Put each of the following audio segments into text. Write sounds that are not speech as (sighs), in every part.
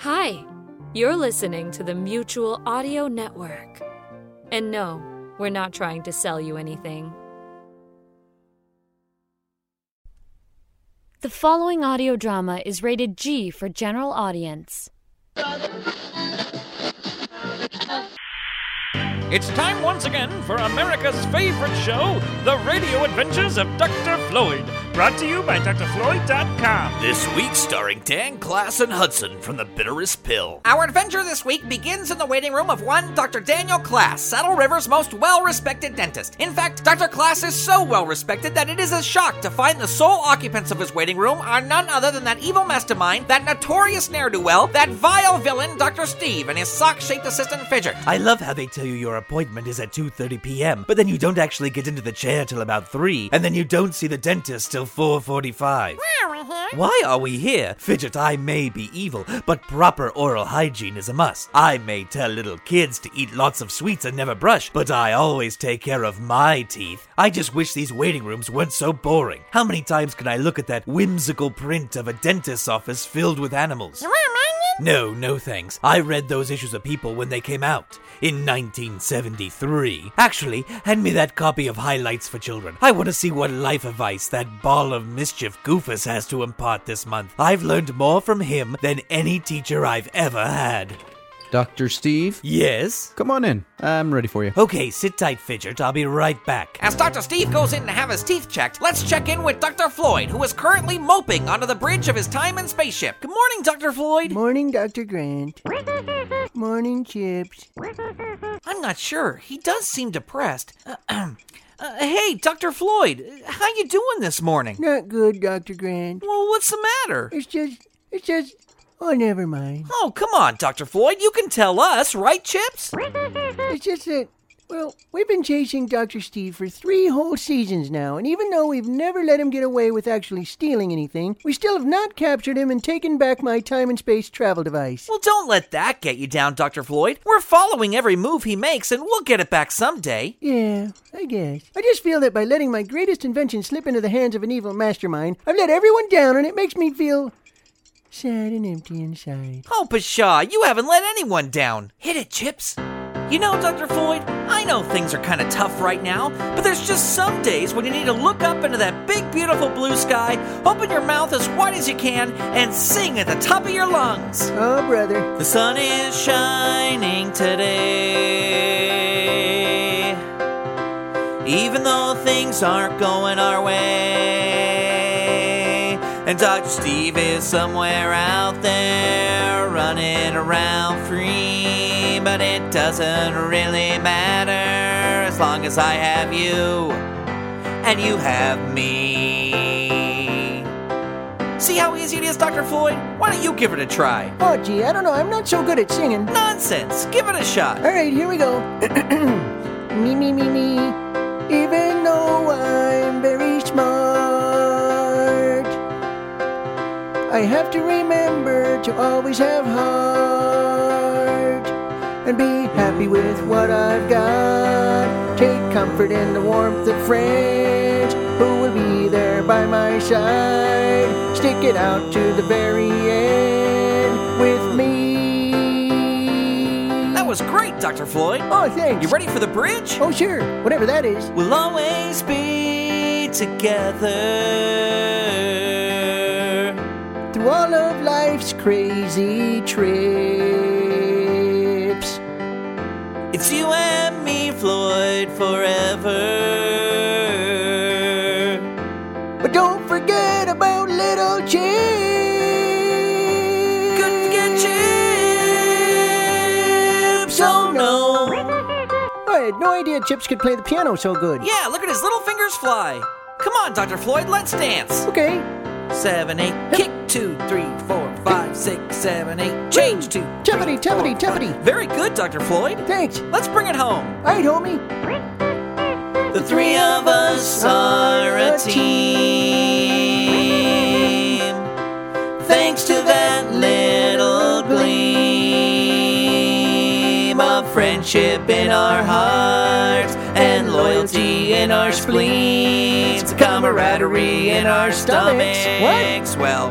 Hi, you're listening to the Mutual Audio Network. And no, we're not trying to sell you anything. The following audio drama is rated G for general audience. It's time once again for America's favorite show, The Radio Adventures of Dr. Floyd, brought to you by drfloyd.com. This week, starring Dan Klass and Hudson from The Bitterest Pill. Our adventure this week begins in the waiting room of one Dr. Daniel Klass, Saddle River's most well respected dentist. In fact, Dr. Klass is so well respected that it is a shock to find the sole occupants of his waiting room are none other than that evil mastermind, that notorious ne'er do well, that vile villain, Dr. Steve, and his sock shaped assistant Fidget. I love how they tell you your appointment is at 2:30 p.m., but then you don't actually get into the chair till about 3, and then you don't see the dentist till 4:45. Why are we here? Fidget, I may be evil, but proper oral hygiene is a must. I may tell little kids to eat lots of sweets and never brush, but I always take care of my teeth. I just wish these waiting rooms weren't so boring. How many times can I look at that whimsical print of a dentist's office filled with animals? No, no thanks. I read those issues of People when they came out in 1973. Actually, hand me that copy of Highlights for Children. I want to see what life advice that ball of mischief Goofus has to impart this month. I've learned more from him than any teacher I've ever had. Dr. Steve? Yes? Come on in. I'm ready for you. Okay, sit tight, Fidget. I'll be right back. As Dr. Steve goes in to have his teeth checked, let's check in with Dr. Floyd, who is currently moping onto the bridge of his time and spaceship. Good morning, Dr. Floyd. Morning, Dr. Grant. Morning, Chips. I'm not sure. He does seem depressed. (clears throat) Uh, hey, Dr. Floyd, how you doing this morning? Not good, Dr. Grant. Well, what's the matter? It's just, it's just, oh, never mind. Oh, come on, Dr. Floyd. You can tell us, right, Chips? It's just that, well, we've been chasing Dr. Steve for three whole seasons now, and even though we've never let him get away with actually stealing anything, we still have not captured him and taken back my time and space travel device. Well, don't let that get you down, Dr. Floyd. We're following every move he makes, and we'll get it back someday. Yeah, I guess. I just feel that by letting my greatest invention slip into the hands of an evil mastermind, I've let everyone down, and it makes me feel sad and empty inside. Oh, Pshaw, you haven't let anyone down. Hit it, Chips. You know, Dr. Floyd, I know things are kind of tough right now, but there's just some days when you need to look up into that big, beautiful blue sky, open your mouth as wide as you can, and sing at the top of your lungs. Oh, brother. The sun is shining today. Even though things aren't going our way. Dr. Steve is somewhere out there running around free. But it doesn't really matter as long as I have you and you have me. See how easy it is, Dr. Floyd? Why don't you give it a try? Oh, gee, I don't know. I'm not so good at singing. Nonsense! Give it a shot. All right, here we go. (clears throat) me, me, me, me. Even though I'm very smart, I have to remember to always have heart and be happy with what I've got. Take comfort in the warmth of friends who will be there by my side. Stick it out to the very end with me. That was great, Dr. Floyd. Oh, thanks. You ready for the bridge? Oh, sure. Whatever that is. We'll always be together. All of life's crazy trips. It's you and me, Floyd, forever. But don't forget about little Chips. Couldn't forget chips. Oh no. I had no idea Chips could play the piano so good. Yeah, look at his little fingers fly. Come on, Dr. Floyd, let's dance. Okay. Seven, eight, kick, two, three, four, five, six, seven, eight, change two. Tippity, tippity, tippity. Very good, Dr. Floyd. Thanks. Let's bring it home. All right, homie. The three of us are a team. Thanks to that little gleam of friendship in our hearts and loyalty in our spleens, camaraderie in our Stomachs. stomachs. Well,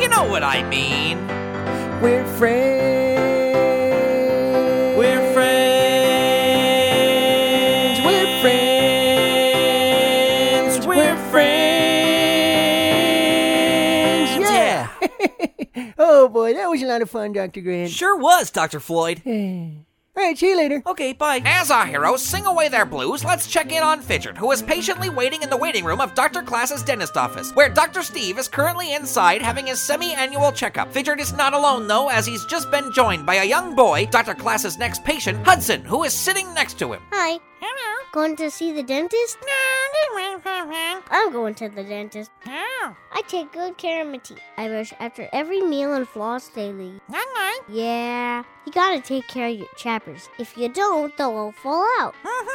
you know what I mean. We're friends. We're friends. We're friends. We're friends. Yeah. (laughs) oh boy, that was a lot of fun, Dr. Grant. Sure was, Dr. Floyd. (sighs) All right, see you later. Okay, bye. As our heroes sing away their blues, let's check in on Fidget, who is patiently waiting in the waiting room of Dr. Klass's dentist office, where Dr. Steve is currently inside having his semi annual checkup. Fidget is not alone, though, as he's just been joined by a young boy, Dr. Klass's next patient, Hudson, who is sitting next to him. Hi. Hello. Going to see the dentist? I'm going to the dentist. I take good care of my teeth. I brush after every meal and floss daily. Yeah. You gotta take care of your chappers. If you don't, they'll all fall out. Mm-hmm.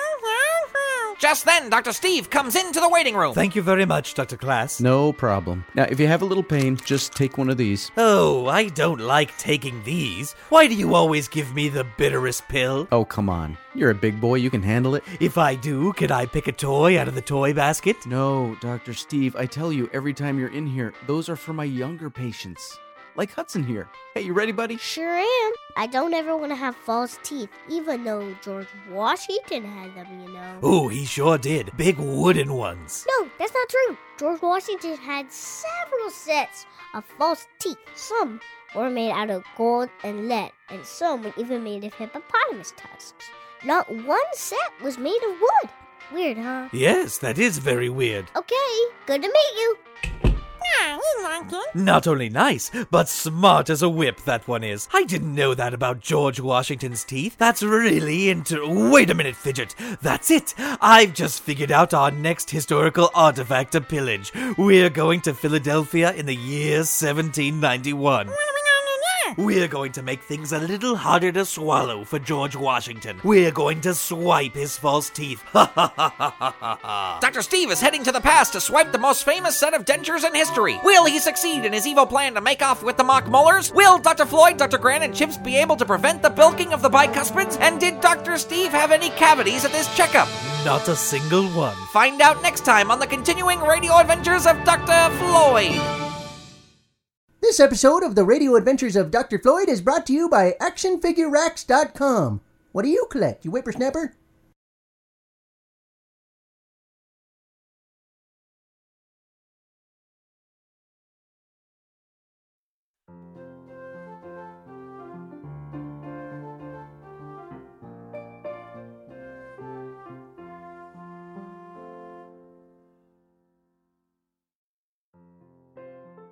Just then, Dr. Steve comes into the waiting room. Thank you very much, Dr. Klass. No problem. Now, if you have a little pain, just take one of these. Oh, I don't like taking these. Why do you always give me the bitterest pill? Oh, come on. You're a big boy. You can handle it. If I do, can I pick a toy out of the toy basket? No, Dr. Steve, I tell you every time you're in here, those are for my younger patients. Like Hudson here. Hey, you ready, buddy? Sure am. I don't ever want to have false teeth, even though George Washington had them, you know. Ooh, he sure did. Big wooden ones. No, that's not true. George Washington had several sets of false teeth. Some were made out of gold and lead, and some were even made of hippopotamus tusks. Not one set was made of wood. Weird, huh? Yes, that is very weird. Okay, good to meet you. Not only nice, but smart as a whip, that one is. I didn't know that about George Washington's teeth. That's really inter. Wait a minute, Fidget. That's it. I've just figured out our next historical artifact to pillage. We're going to Philadelphia in the year 1791. We're going to make things a little harder to swallow for George Washington. We're going to swipe his false teeth. Ha ha ha ha ha ha. Dr. Steve is heading to the past to swipe the most famous set of dentures in history. Will he succeed in his evil plan to make off with the mock molars? Will Dr. Floyd, Dr. Grant, and Chips be able to prevent the bilking of the bicuspids? And did Dr. Steve have any cavities at this checkup? Not a single one. Find out next time on the continuing radio adventures of Dr. Floyd. This episode of the Radio Adventures of Dr. Floyd is brought to you by ActionFigureRacks.com. What do you collect, you whippersnapper?